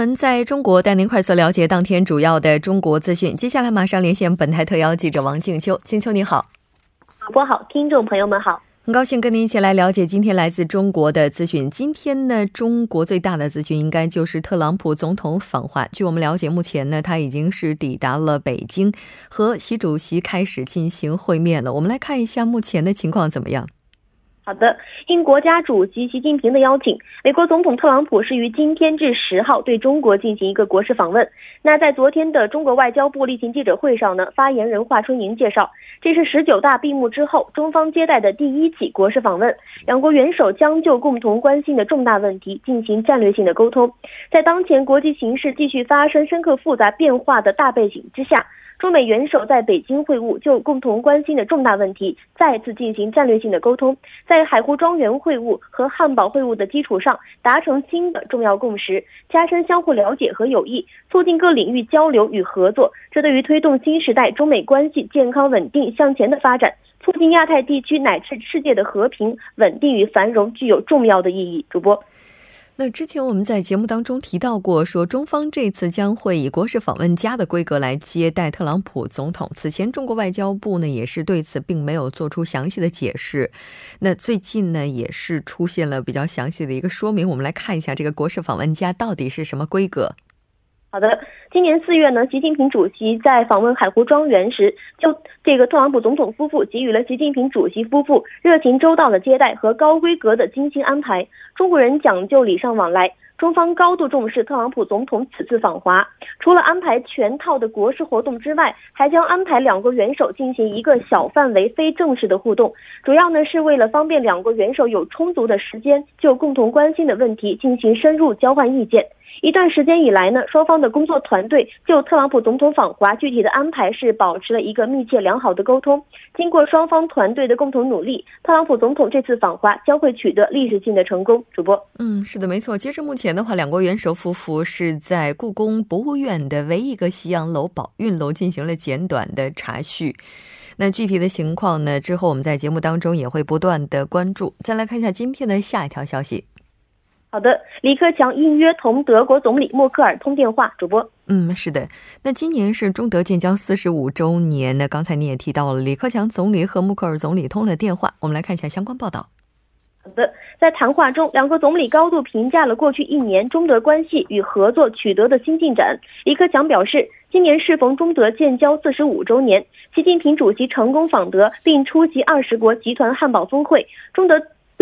闻在中国，带您快速了解当天主要的中国资讯。接下来马上连线本台特邀记者王静秋，静秋你好，主播好，听众朋友们好，很高兴跟您一起来了解今天来自中国的资讯。今天呢，中国最大的资讯应该就是特朗普总统访华。据我们了解，目前呢，他已经是抵达了北京，和习主席开始进行会面了。我们来看一下目前的情况怎么样。好的，应国家主席习近平的邀请，美国总统特朗普是于今天至十号对中国进行一个国事访问。那在昨天的中国外交部例行记者会上呢，发言人华春莹介绍，这是十九大闭幕之后中方接待的第一起国事访问，两国元首将就共同关心的重大问题进行战略性的沟通。在当前国际形势继续发生深刻复杂变化的大背景之下。中美元首在北京会晤，就共同关心的重大问题再次进行战略性的沟通，在海湖庄园会晤和汉堡会晤的基础上，达成新的重要共识，加深相互了解和友谊，促进各领域交流与合作。这对于推动新时代中美关系健康稳定向前的发展，促进亚太地区乃至世界的和平稳定与繁荣，具有重要的意义。主播。那之前我们在节目当中提到过，说中方这次将会以国事访问家的规格来接待特朗普总统。此前中国外交部呢也是对此并没有做出详细的解释。那最近呢也是出现了比较详细的一个说明。我们来看一下这个国事访问家到底是什么规格。好的，今年四月呢，习近平主席在访问海湖庄园时，就这个特朗普总统夫妇给予了习近平主席夫妇热情周到的接待和高规格的精心安排。中国人讲究礼尚往来，中方高度重视特朗普总统此次访华。除了安排全套的国事活动之外，还将安排两国元首进行一个小范围非正式的互动，主要呢是为了方便两国元首有充足的时间就共同关心的问题进行深入交换意见。一段时间以来呢，双方的工作团队就特朗普总统访华具体的安排是保持了一个密切良好的沟通。经过双方团队的共同努力，特朗普总统这次访华将会取得历史性的成功。主播，嗯，是的，没错。截至目前的话，两国元首夫妇是在故宫博物院的唯一一个西洋楼宝运楼进行了简短的查叙。那具体的情况呢，之后我们在节目当中也会不断的关注。再来看一下今天的下一条消息。好的，李克强应约同德国总理默克尔通电话。主播，嗯，是的。那今年是中德建交四十五周年。那刚才你也提到了，李克强总理和默克尔总理通了电话。我们来看一下相关报道。好的，在谈话中，两国总理高度评价了过去一年中德关系与合作取得的新进展。李克强表示，今年适逢中德建交四十五周年，习近平主席成功访德并出席二十国集团汉堡峰会，中德。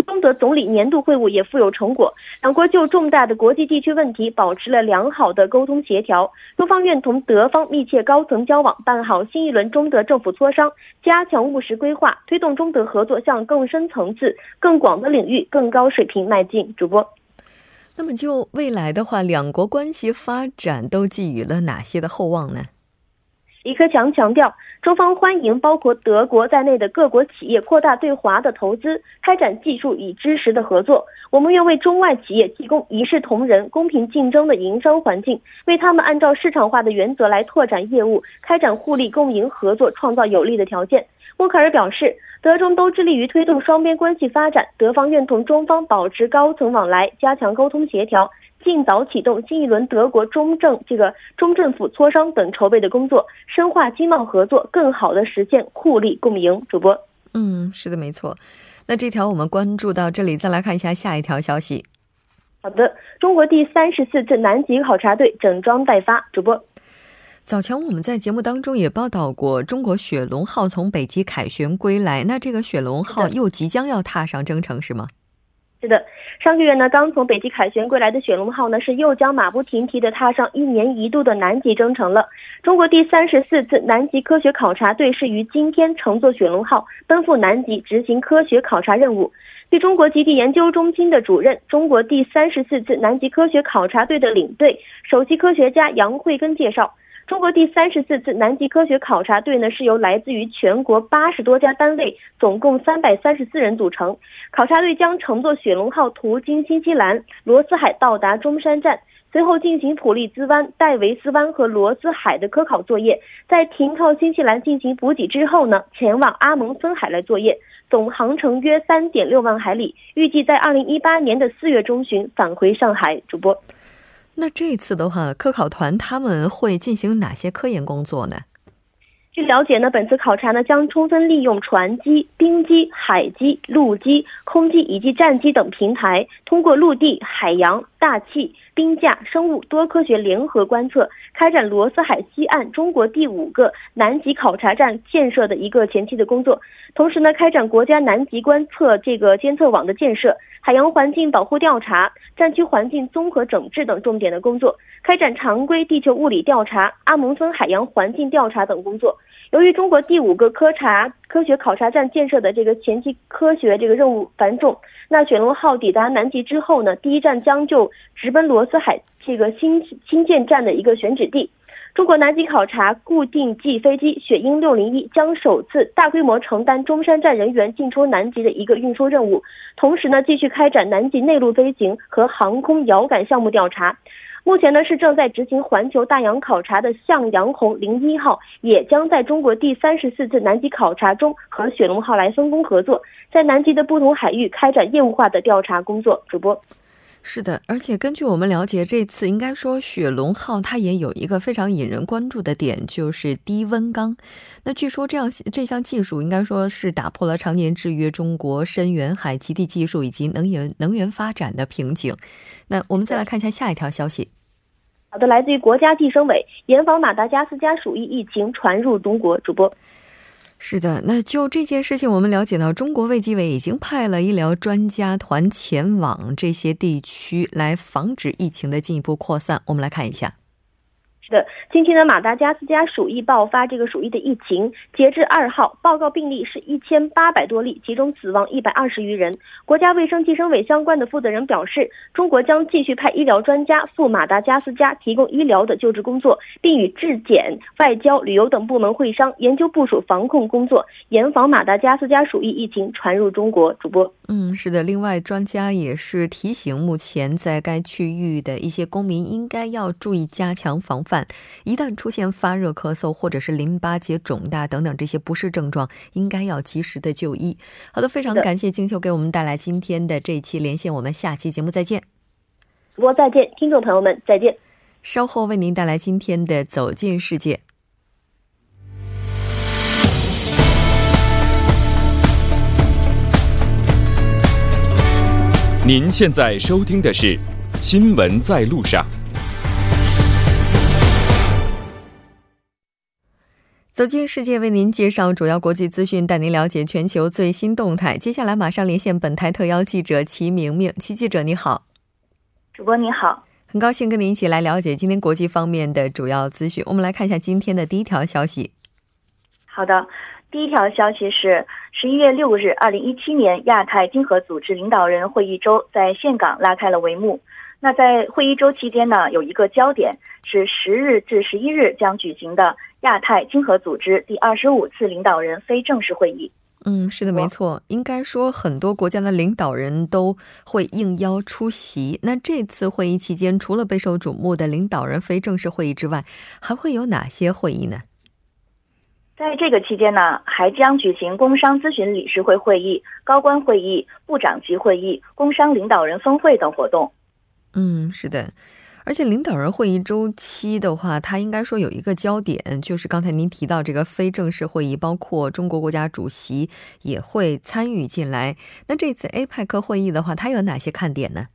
中德总理年度会晤也富有成果，两国就重大的国际地区问题保持了良好的沟通协调。中方愿同德方密切高层交往，办好新一轮中德政府磋商，加强务实规划，推动中德合作向更深层次、更广的领域、更高水平迈进。主播，那么就未来的话，两国关系发展都寄予了哪些的厚望呢？李克强强调。中方欢迎包括德国在内的各国企业扩大对华的投资，开展技术与知识的合作。我们愿为中外企业提供一视同仁、公平竞争的营商环境，为他们按照市场化的原则来拓展业务，开展互利共赢合作，创造有利的条件。默克尔表示，德中都致力于推动双边关系发展，德方愿同中方保持高层往来，加强沟通协调。尽早启动新一轮德国中政这个中政府磋商等筹备的工作，深化经贸合作，更好的实现互利共赢。主播，嗯，是的，没错。那这条我们关注到这里，再来看一下下一条消息。好的，中国第三十四次南极考察队整装待发。主播，早前我们在节目当中也报道过，中国雪龙号从北极凯旋归来，那这个雪龙号又即将要踏上征程，是吗？是的，上个月呢，刚从北极凯旋归来的雪龙号呢，是又将马不停蹄的踏上一年一度的南极征程了。中国第三十四次南极科学考察队是于今天乘坐雪龙号奔赴南极执行科学考察任务。据中国极地研究中心的主任、中国第三十四次南极科学考察队的领队、首席科学家杨慧根介绍。中国第三十四次南极科学考察队呢，是由来自于全国八十多家单位，总共三百三十四人组成。考察队将乘坐雪龙号途经新西兰罗斯海，到达中山站，随后进行普利兹湾、戴维斯湾和罗斯海的科考作业。在停靠新西兰进行补给之后呢，前往阿蒙森海来作业，总航程约三点六万海里，预计在二零一八年的四月中旬返回上海。主播。那这次的话，科考团他们会进行哪些科研工作呢？据了解呢，本次考察呢将充分利用船机、冰机、海机、陆机、空机以及战机等平台，通过陆地、海洋、大气、冰架、生物多科学联合观测，开展罗斯海西岸中国第五个南极考察站建设的一个前期的工作。同时呢，开展国家南极观测这个监测网的建设。海洋环境保护调查、战区环境综合整治等重点的工作，开展常规地球物理调查、阿蒙森海洋环境调查等工作。由于中国第五个科查科学考察站建设的这个前期科学这个任务繁重，那雪龙号抵达南极之后呢，第一站将就直奔罗斯海这个新新建站的一个选址地。中国南极考察固定翼飞机雪鹰六零一将首次大规模承担中山站人员进出南极的一个运输任务，同时呢，继续开展南极内陆飞行和航空遥感项目调查。目前呢，是正在执行环球大洋考察的向阳红零一号，也将在中国第三十四次南极考察中和雪龙号来分工合作，在南极的不同海域开展业务化的调查工作。主播。是的，而且根据我们了解，这次应该说雪龙号它也有一个非常引人关注的点，就是低温缸。那据说这样这项技术应该说是打破了常年制约中国深远海极地技术以及能源能源发展的瓶颈。那我们再来看一下下一条消息。好的，来自于国家计生委，严防马达加斯加鼠疫疫情传入中国。主播。是的，那就这件事情，我们了解到，中国卫计委已经派了医疗专家团前往这些地区，来防止疫情的进一步扩散。我们来看一下。的，近期呢，马达加斯加鼠疫爆发这个鼠疫的疫情，截至二号，报告病例是一千八百多例，其中死亡一百二十余人。国家卫生计生委相关的负责人表示，中国将继续派医疗专家赴马达加斯加提供医疗的救治工作，并与质检、外交、旅游等部门会商，研究部署防控工作，严防马达加斯加鼠疫疫情传入中国。主播，嗯，是的。另外，专家也是提醒，目前在该区域的一些公民应该要注意加强防范。一旦出现发热、咳嗽或者是淋巴结肿大等等这些不适症状，应该要及时的就医。好的，非常感谢金秋给我们带来今天的这一期连线，我们下期节目再见。主播再见，听众朋友们再见。稍后为您带来今天的走进世界。您现在收听的是《新闻在路上》。走进世界，为您介绍主要国际资讯，带您了解全球最新动态。接下来马上连线本台特邀记者齐明明，齐记者你好，主播你好，很高兴跟您一起来了解今天国际方面的主要资讯。我们来看一下今天的第一条消息。好的，第一条消息是十一月六日，二零一七年亚太经合组织领导人会议周在岘港拉开了帷幕。那在会议周期间呢，有一个焦点是十日至十一日将举行的。亚太经合组织第二十五次领导人非正式会议。嗯，是的，没错。应该说，很多国家的领导人都会应邀出席。那这次会议期间，除了备受瞩目的领导人非正式会议之外，还会有哪些会议呢？在这个期间呢，还将举行工商咨询理事会会议、高官会议、部长级会议、工商领导人峰会等活动。嗯，是的。而且领导人会议周期的话，它应该说有一个焦点，就是刚才您提到这个非正式会议，包括中国国家主席也会参与进来。那这次 APEC 会议的话，它有哪些看点呢？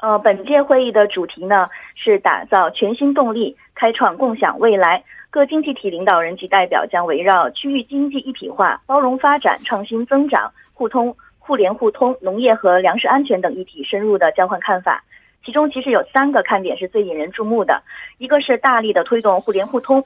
呃，本届会议的主题呢是打造全新动力，开创共享未来。各经济体领导人及代表将围绕区域经济一体化、包容发展、创新增长、互通。互联互通、农业和粮食安全等议题深入的交换看法。其中其实有三个看点是最引人注目的，一个是大力的推动互联互通。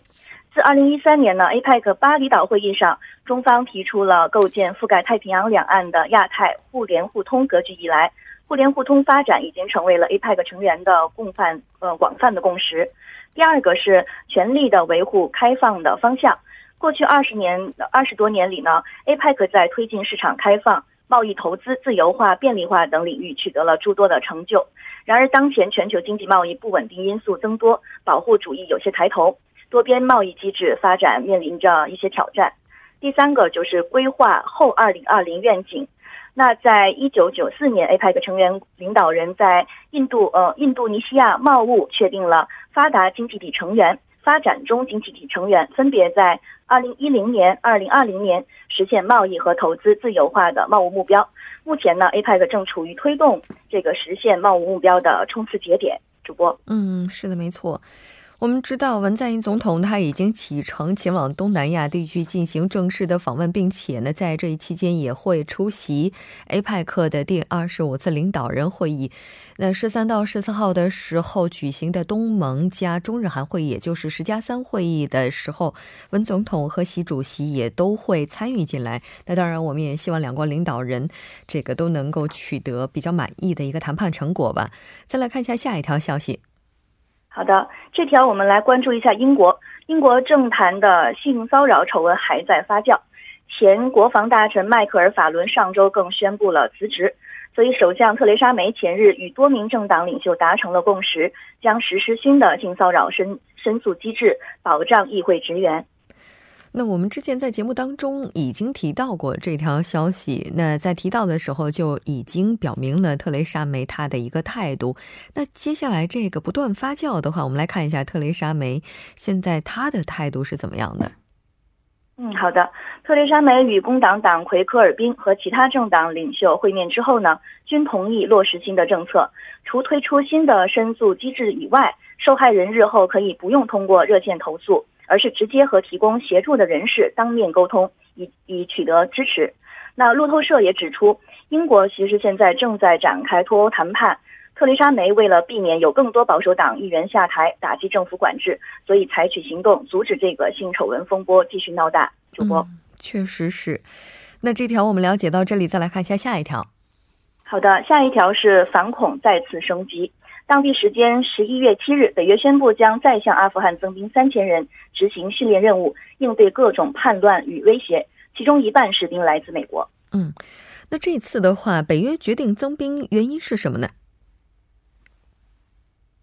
自2013年呢，APEC 巴厘岛会议上，中方提出了构建覆盖太平洋两岸的亚太互联互通格局以来，互联互通发展已经成为了 APEC 成员的共泛呃广泛的共识。第二个是全力的维护开放的方向。过去二十年二十多年里呢，APEC 在推进市场开放、贸易投资自由化、便利化等领域取得了诸多的成就。然而，当前全球经济贸易不稳定因素增多，保护主义有些抬头，多边贸易机制发展面临着一些挑战。第三个就是规划后二零二零愿景。那在一九九四年，APEC 成员领导人在印度呃印度尼西亚贸务确定了发达经济体成员、发展中经济体成员分别在二零一零年、二零二零年实现贸易和投资自由化的贸务目标。目前呢，APEC 正处于推动这个实现贸务目标的冲刺节点。主播，嗯，是的，没错。我们知道文在寅总统他已经启程前往东南亚地区进行正式的访问，并且呢，在这一期间也会出席 APEC 的第二十五次领导人会议。那十三到十四号的时候举行的东盟加中日韩会议，也就是十加三会议的时候，文总统和习主席也都会参与进来。那当然，我们也希望两国领导人这个都能够取得比较满意的一个谈判成果吧。再来看一下下一条消息。好的，这条我们来关注一下英国。英国政坛的性骚扰丑闻还在发酵，前国防大臣迈克尔·法伦上周更宣布了辞职。所以，首相特蕾莎梅前日与多名政党领袖达成了共识，将实施新的性骚扰申申诉机制，保障议会职员。那我们之前在节目当中已经提到过这条消息，那在提到的时候就已经表明了特蕾莎梅她的一个态度。那接下来这个不断发酵的话，我们来看一下特蕾莎梅现在她的态度是怎么样的。嗯，好的。特蕾莎梅与工党党魁科尔宾和其他政党领袖会面之后呢，均同意落实新的政策，除推出新的申诉机制以外，受害人日后可以不用通过热线投诉。而是直接和提供协助的人士当面沟通，以以取得支持。那路透社也指出，英国其实现在正在展开脱欧谈判。特蕾莎梅为了避免有更多保守党议员下台，打击政府管制，所以采取行动阻止这个性丑闻风波继续闹大。主播，确实是。那这条我们了解到这里，再来看一下下一条。好的，下一条是反恐再次升级。当地时间十一月七日，北约宣布将再向阿富汗增兵三千人，执行训练任务，应对各种叛乱与威胁。其中一半士兵来自美国。嗯，那这次的话，北约决定增兵，原因是什么呢？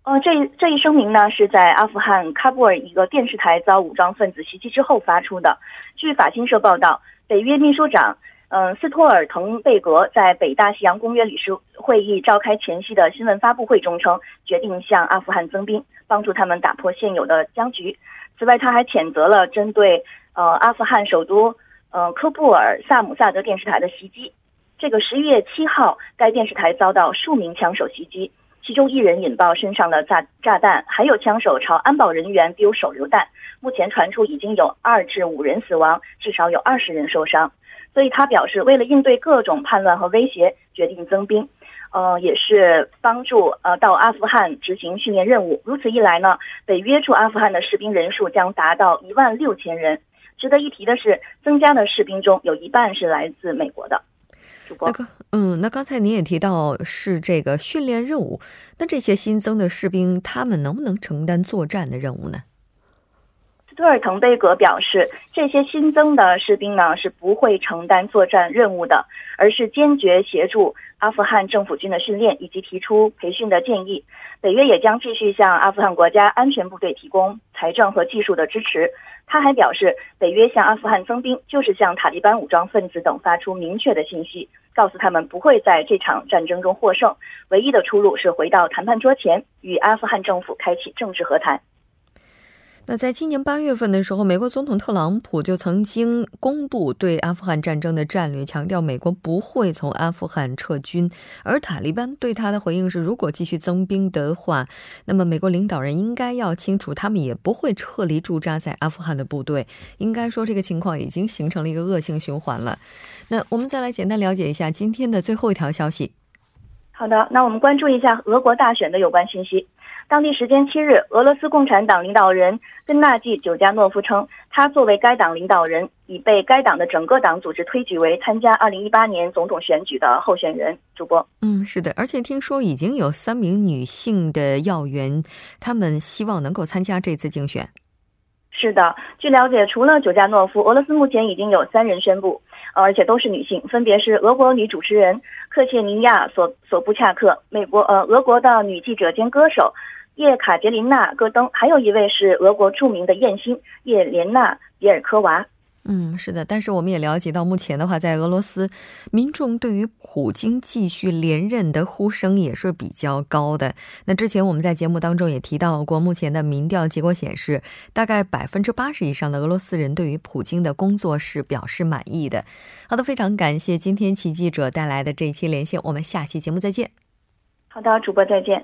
呃，这这一声明呢，是在阿富汗喀布尔一个电视台遭武装分子袭击之后发出的。据法新社报道，北约秘书长。嗯，斯托尔滕贝格在北大西洋公约理事会议召开前夕的新闻发布会中称，决定向阿富汗增兵，帮助他们打破现有的僵局。此外，他还谴责了针对呃阿富汗首都呃科布尔萨姆萨德电视台的袭击。这个十一月七号，该电视台遭到数名枪手袭击，其中一人引爆身上的炸炸弹，还有枪手朝安保人员丢手榴弹。目前传出已经有二至五人死亡，至少有二十人受伤。所以他表示，为了应对各种叛乱和威胁，决定增兵，呃，也是帮助呃到阿富汗执行训练任务。如此一来呢，北约驻阿富汗的士兵人数将达到一万六千人。值得一提的是，增加的士兵中有一半是来自美国的。主播，嗯，那刚才您也提到是这个训练任务，那这些新增的士兵，他们能不能承担作战的任务呢？多尔滕贝格表示，这些新增的士兵呢是不会承担作战任务的，而是坚决协助阿富汗政府军的训练以及提出培训的建议。北约也将继续向阿富汗国家安全部队提供财政和技术的支持。他还表示，北约向阿富汗增兵，就是向塔利班武装分子等发出明确的信息，告诉他们不会在这场战争中获胜，唯一的出路是回到谈判桌前，与阿富汗政府开启政治和谈。那在今年八月份的时候，美国总统特朗普就曾经公布对阿富汗战争的战略，强调美国不会从阿富汗撤军。而塔利班对他的回应是，如果继续增兵的话，那么美国领导人应该要清楚，他们也不会撤离驻扎在阿富汗的部队。应该说，这个情况已经形成了一个恶性循环了。那我们再来简单了解一下今天的最后一条消息。好的，那我们关注一下俄国大选的有关信息。当地时间七日，俄罗斯共产党领导人根纳季·久加诺夫称，他作为该党领导人，已被该党的整个党组织推举为参加二零一八年总统选举的候选人。主播，嗯，是的，而且听说已经有三名女性的要员，他们希望能够参加这次竞选。是的，据了解，除了久加诺夫，俄罗斯目前已经有三人宣布，而且都是女性，分别是俄国女主持人克切尼亚·索索布恰克，美国呃俄国的女记者兼歌手。叶卡捷琳娜·戈登，还有一位是俄国著名的艳星叶莲娜·比尔科娃。嗯，是的，但是我们也了解到，目前的话，在俄罗斯，民众对于普京继续连任的呼声也是比较高的。那之前我们在节目当中也提到过，目前的民调结果显示，大概百分之八十以上的俄罗斯人对于普京的工作是表示满意的。好的，非常感谢今天齐记者带来的这一期连线，我们下期节目再见。好的，主播再见。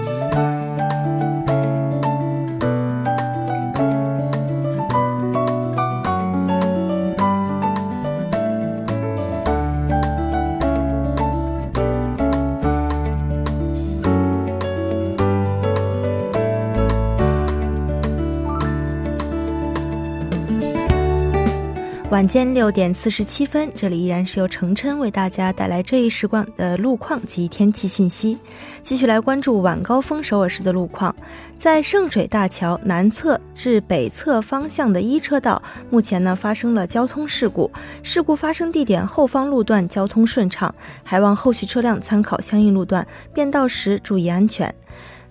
晚间六点四十七分，这里依然是由程琛为大家带来这一时光的路况及天气信息。继续来关注晚高峰首尔市的路况，在圣水大桥南侧至北侧方向的一车道，目前呢发生了交通事故，事故发生地点后方路段交通顺畅，还望后续车辆参考相应路段，变道时注意安全。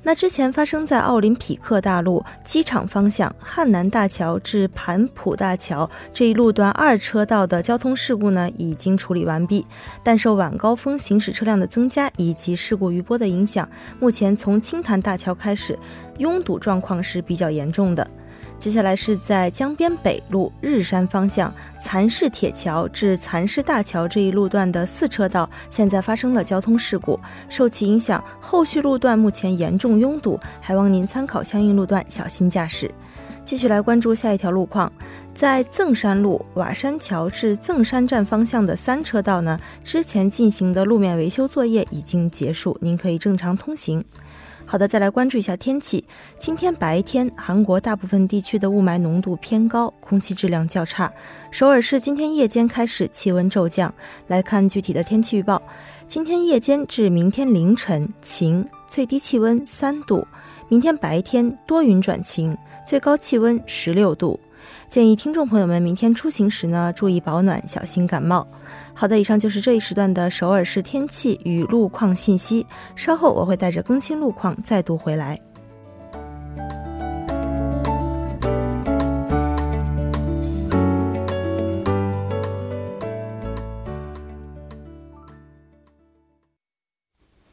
那之前发生在奥林匹克大陆机场方向汉南大桥至盘浦大桥这一路段二车道的交通事故呢，已经处理完毕。但受晚高峰行驶车辆的增加以及事故余波的影响，目前从青潭大桥开始，拥堵状况是比较严重的。接下来是在江边北路日山方向蚕市铁桥至蚕市大桥这一路段的四车道，现在发生了交通事故，受其影响，后续路段目前严重拥堵，还望您参考相应路段，小心驾驶。继续来关注下一条路况，在赠山路瓦山桥至赠山站方向的三车道呢，之前进行的路面维修作业已经结束，您可以正常通行。好的，再来关注一下天气。今天白天，韩国大部分地区的雾霾浓度偏高，空气质量较差。首尔市今天夜间开始气温骤降。来看具体的天气预报：今天夜间至明天凌晨晴，最低气温三度；明天白天多云转晴，最高气温十六度。建议听众朋友们明天出行时呢，注意保暖，小心感冒。好的，以上就是这一时段的首尔市天气与路况信息。稍后我会带着更新路况再度回来。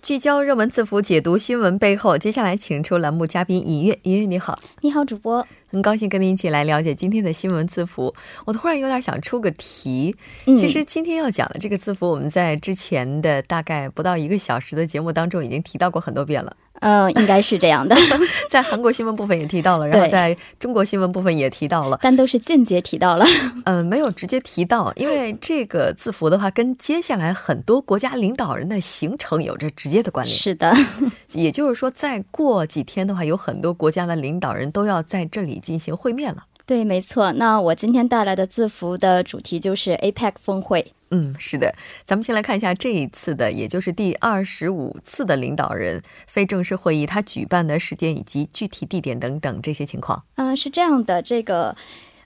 聚焦热门字符，解读新闻背后。接下来请出栏目嘉宾尹月，尹月你好，你好，主播。很高兴跟您一起来了解今天的新闻字符。我突然有点想出个题，其实今天要讲的这个字符，我们在之前的大概不到一个小时的节目当中已经提到过很多遍了。嗯，应该是这样的。在韩国新闻部分也提到了，然后在中国新闻部分也提到了，但都是间接提到了。嗯，没有直接提到，因为这个字符的话，跟接下来很多国家领导人的行程有着直接的关联。是的，也就是说，再过几天的话，有很多国家的领导人都要在这里进行会面了。对，没错。那我今天带来的字符的主题就是 APEC 峰会。嗯，是的，咱们先来看一下这一次的，也就是第二十五次的领导人非正式会议，它举办的时间以及具体地点等等这些情况。嗯，是这样的，这个。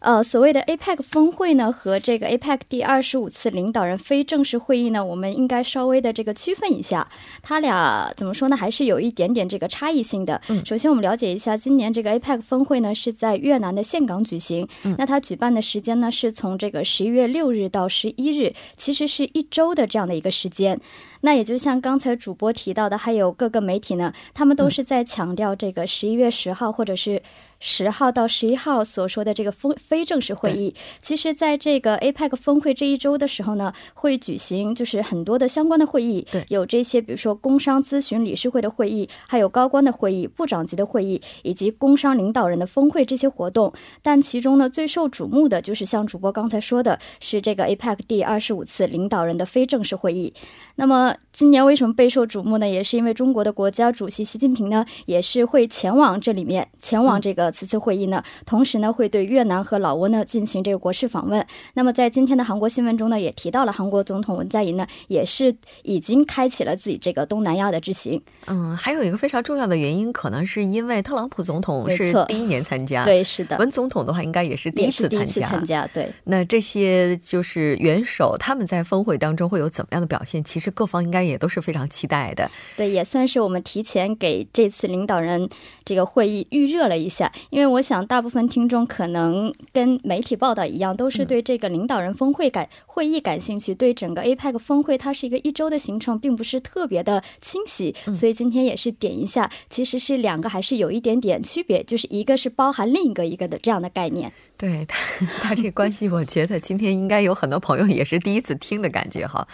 呃，所谓的 APEC 峰会呢，和这个 APEC 第二十五次领导人非正式会议呢，我们应该稍微的这个区分一下，它俩怎么说呢，还是有一点点这个差异性的。嗯首先我们了解一下，今年这个 APEC 峰会呢是在越南的岘港举行，嗯那它举办的时间呢是从这个十一月六日到十一日，其实是一周的这样的一个时间。那也就像刚才主播提到的，还有各个媒体呢，他们都是在强调这个十一月十号或者是十号到十一号所说的这个峰非正式会议。其实，在这个 APEC 峰会这一周的时候呢，会举行就是很多的相关的会议，对有这些比如说工商咨询理事会的会议，还有高官的会议、部长级的会议，以及工商领导人的峰会这些活动。但其中呢，最受瞩目的就是像主播刚才说的，是这个 APEC 第二十五次领导人的非正式会议。那么今年为什么备受瞩目呢？也是因为中国的国家主席习近平呢，也是会前往这里面，前往这个此次会议呢，同时呢，会对越南和老挝呢进行这个国事访问。那么在今天的韩国新闻中呢，也提到了韩国总统文在寅呢，也是已经开启了自己这个东南亚的之行。嗯，还有一个非常重要的原因，可能是因为特朗普总统是第一年参加，，对，是的，文总统的话应该也是第一次参加。次参加，对。那这些就是元首，他们在峰会当中会有怎么样的表现？其实各方应该也都是非常期待的。对，也算是我们提前给这次领导人这个会议预热了一下，因为我想大部分听众可能跟媒体报道一样，都是对这个领导人峰会感、会议感兴趣，对整个 APEC 峰会它是一个一周的行程，并不是特别的清晰，所以今天也是点一下，其实是两个还是有一点点区别，就是一个是包含另一个一个的这样的概念。对他，他这个关系，我觉得今天应该有很多朋友也是第一次听的感觉哈。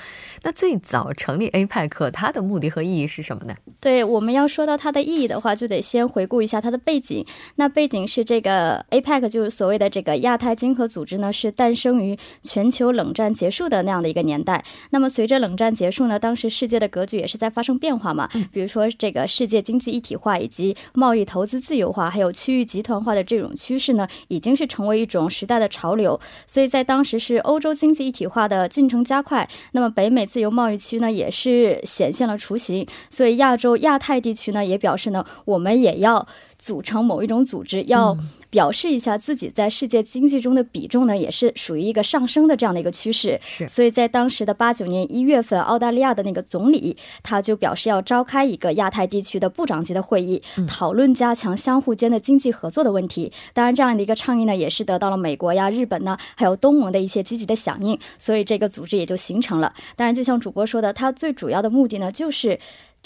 那最早成立 APEC，它的目的和意义是什么呢？对，我们要说到它的意义的话，就得先回顾一下它的背景。那背景是这个 APEC，就是所谓的这个亚太经合组织呢，是诞生于全球冷战结束的那样的一个年代。那么随着冷战结束呢，当时世界的格局也是在发生变化嘛，比如说这个世界经济一体化以及贸易投资自由化，还有区域集团化的这种趋势呢，已经是成为一种时代的潮流。所以在当时是欧洲经济一体化的进程加快，那么北美自由贸易区呢也是显现了雏形，所以亚洲、亚太地区呢也表示呢，我们也要组成某一种组织，要表示一下自己在世界经济中的比重呢，也是属于一个上升的这样的一个趋势。是所以在当时的八九年一月份，澳大利亚的那个总理他就表示要召开一个亚太地区的部长级的会议，讨论加强相互间的经济合作的问题。当然，这样的一个倡议呢，也是得到了美国呀、日本呢，还有东盟的一些积极的响应，所以这个组织也就形成了。当然，就像主播说的，它最主要的目的呢，就是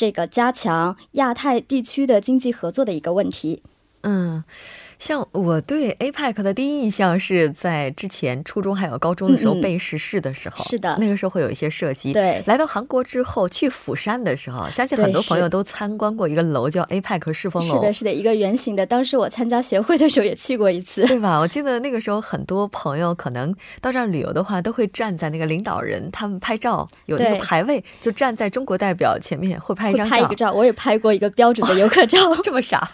这个加强亚太地区的经济合作的一个问题。嗯，像我对 APEC 的第一印象是在之前初中还有高中的时候背时事的时候，是的那个时候会有一些涉及。对来到韩国之后去釜山的时候，相信很多朋友都参观过一个楼叫 APEC 世风楼。是的，是的，一个圆形的。当时我参加学会的时候也去过一次。对吧？我记得那个时候，很多朋友可能到这儿旅游的话，都会站在那个领导人他们拍照，有那个对牌位，就站在中国代表前面会拍一张照。拍一个照，我也拍过一个标准的游客照。这么傻？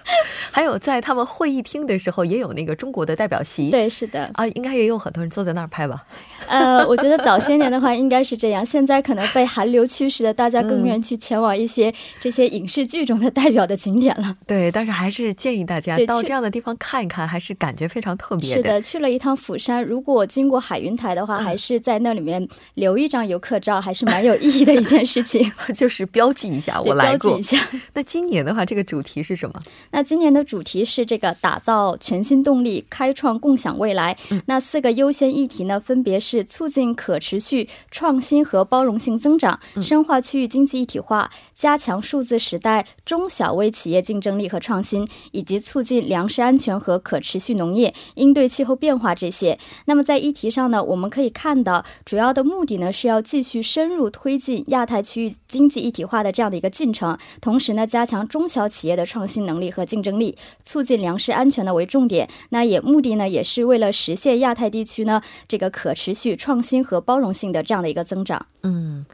还有在他们会议厅的时候，也有那个中国的代表席。对，是的。啊，应该也有很多人坐在那儿拍吧？呃，我觉得早些年的话应该是这样，现在可能被韩流驱使的，大家更愿意去前往一些这些影视剧中的代表的景点了。对，但是还是建议大家到这样的地方看一看，还是感觉非常特别是的，去了一趟釜山，如果经过海云台的话，嗯还是在那里面留一张游客照，还是蛮有意义的一件事情。就是标记一下，我来过标记一。下。那今年的话，这个主题是什么？那今年的主题是这个打造全新动力，开创共享未来。那四个优先议题呢，分别是促进可持续创新和包容性增长，深化区域经济一体化，加强数字时代中小微企业竞争力和创新，以及促进粮食安全和可持续农业，应对气候变化这些。那么在议题上呢，我们可以看到，主要的目的呢是要继续深入推进亚太区域经济一体化的这样的一个进程，同时呢，加强中小企业的创新能力和竞争力，促进粮食安全呢为重点。那也目的呢，也是为了实现亚太地区呢这个可持续创新和包容性的这样的一个增长。嗯。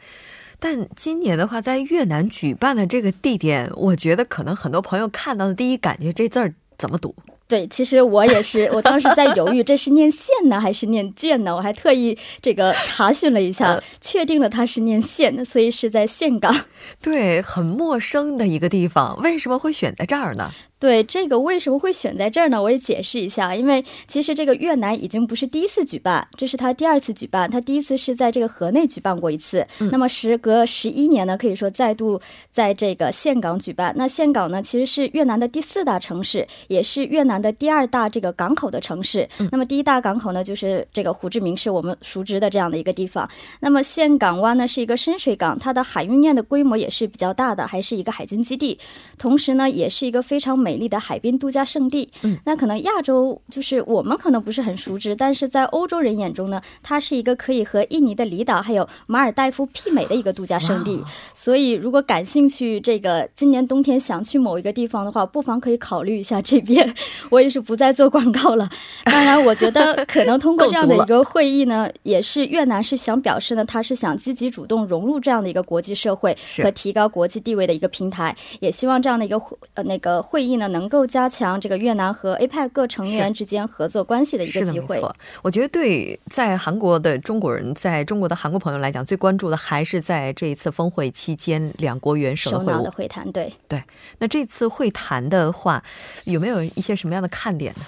但今年的话，在越南举办的这个地点，我觉得可能很多朋友看到的第一感觉，这字儿怎么读？对，其实我也是，我当时在犹豫，这是念县呢还是念建呢？我还特意这个查询了一下，确定了它是念县，所以是在岘港。对，很陌生的一个地方，为什么会选在这儿呢？对这个为什么会选在这儿呢？我也解释一下，因为其实这个越南已经不是第一次举办，这是他第二次举办。他第一次是在这个河内举办过一次，那么时隔十一年呢，可以说再度在这个岘港举办。那岘港呢，其实是越南的第四大城市，也是越南的第二大这个港口的城市。那么第一大港口呢，就是这个胡志明市我们熟知的这样的一个地方。那么岘港湾呢，是一个深水港，它的海运链的规模也是比较大的，还是一个海军基地，同时呢，也是一个非常美丽的海滨度假胜地。嗯，那可能亚洲就是我们可能不是很熟知，但是在欧洲人眼中呢，它是一个可以和印尼的离岛还有马尔代夫媲美的一个度假胜地。所以，如果感兴趣这个今年冬天想去某一个地方的话，不妨可以考虑一下这边。我也是不再做广告了。当然，我觉得可能通过这样的一个会议呢，也是越南是想表示呢，他是想积极主动融入这样的一个国际社会和提高国际地位的一个平台。也希望这样的一个呃那个会议呢，能够加强这个越南和 APEC 各成员之间合作关系的一个机会。我觉得对在韩国的中国人，在中国的韩国朋友来讲，最关注的还是在这一次峰会期间两国元首的会谈。对对，那这次会谈的话，有没有一些什么样的看点呢？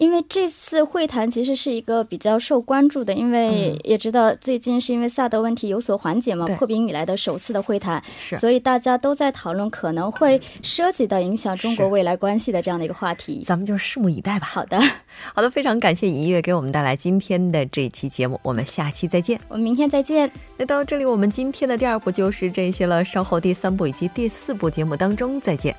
因为这次会谈其实是一个比较受关注的，因为也知道最近是因为萨德问题有所缓解嘛，破冰以来的首次的会谈，所以大家都在讨论可能会涉及到影响中国未来关系的这样的一个话题。咱们就拭目以待吧。好的，好的，非常感谢一月给我们带来今天的这一期节目，我们下期再见。我们明天再见。那到这里，我们今天的第二部就是这些了，稍后第三部以及第四部节目当中再见。